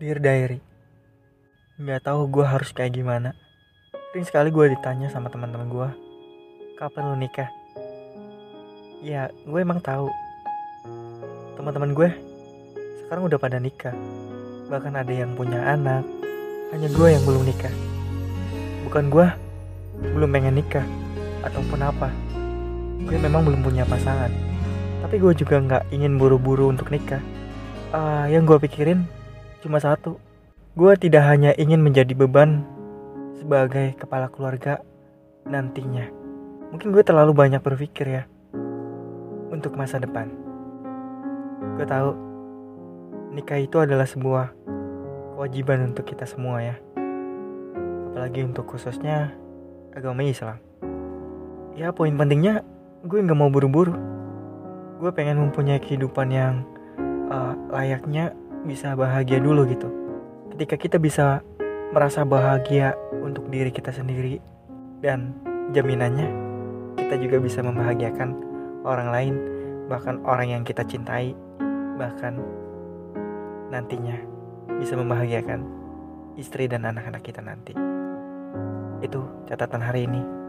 Dear Diary. Nggak tahu gue harus kayak gimana. Sering sekali gue ditanya sama teman-teman gue Kapan lu nikah? Ya gue emang tahu. Teman-teman gue Sekarang udah pada nikah. Bahkan ada yang punya anak Hanya gue yang belum nikah. Bukan gue Belum pengen nikah Ataupun apa. Gue memang belum punya pasangan. Tapi gue juga nggak ingin buru-buru untuk nikah. Uh, Yang gue pikirin cuma satu. Gue tidak hanya ingin menjadi beban sebagai kepala keluarga nantinya. Mungkin gue terlalu banyak berpikir ya untuk masa depan. Gue tahu nikah itu adalah sebuah kewajiban untuk kita semua ya. Apalagi untuk khususnya agama Islam. Ya poin pentingnya gue nggak mau buru-buru. Gue pengen mempunyai kehidupan yang uh, layaknya bisa bahagia dulu gitu. Ketika kita bisa merasa bahagia untuk diri kita sendiri dan jaminannya kita juga bisa membahagiakan orang lain, bahkan orang yang kita cintai, bahkan nantinya bisa membahagiakan istri dan anak-anak kita nanti. Itu catatan hari ini.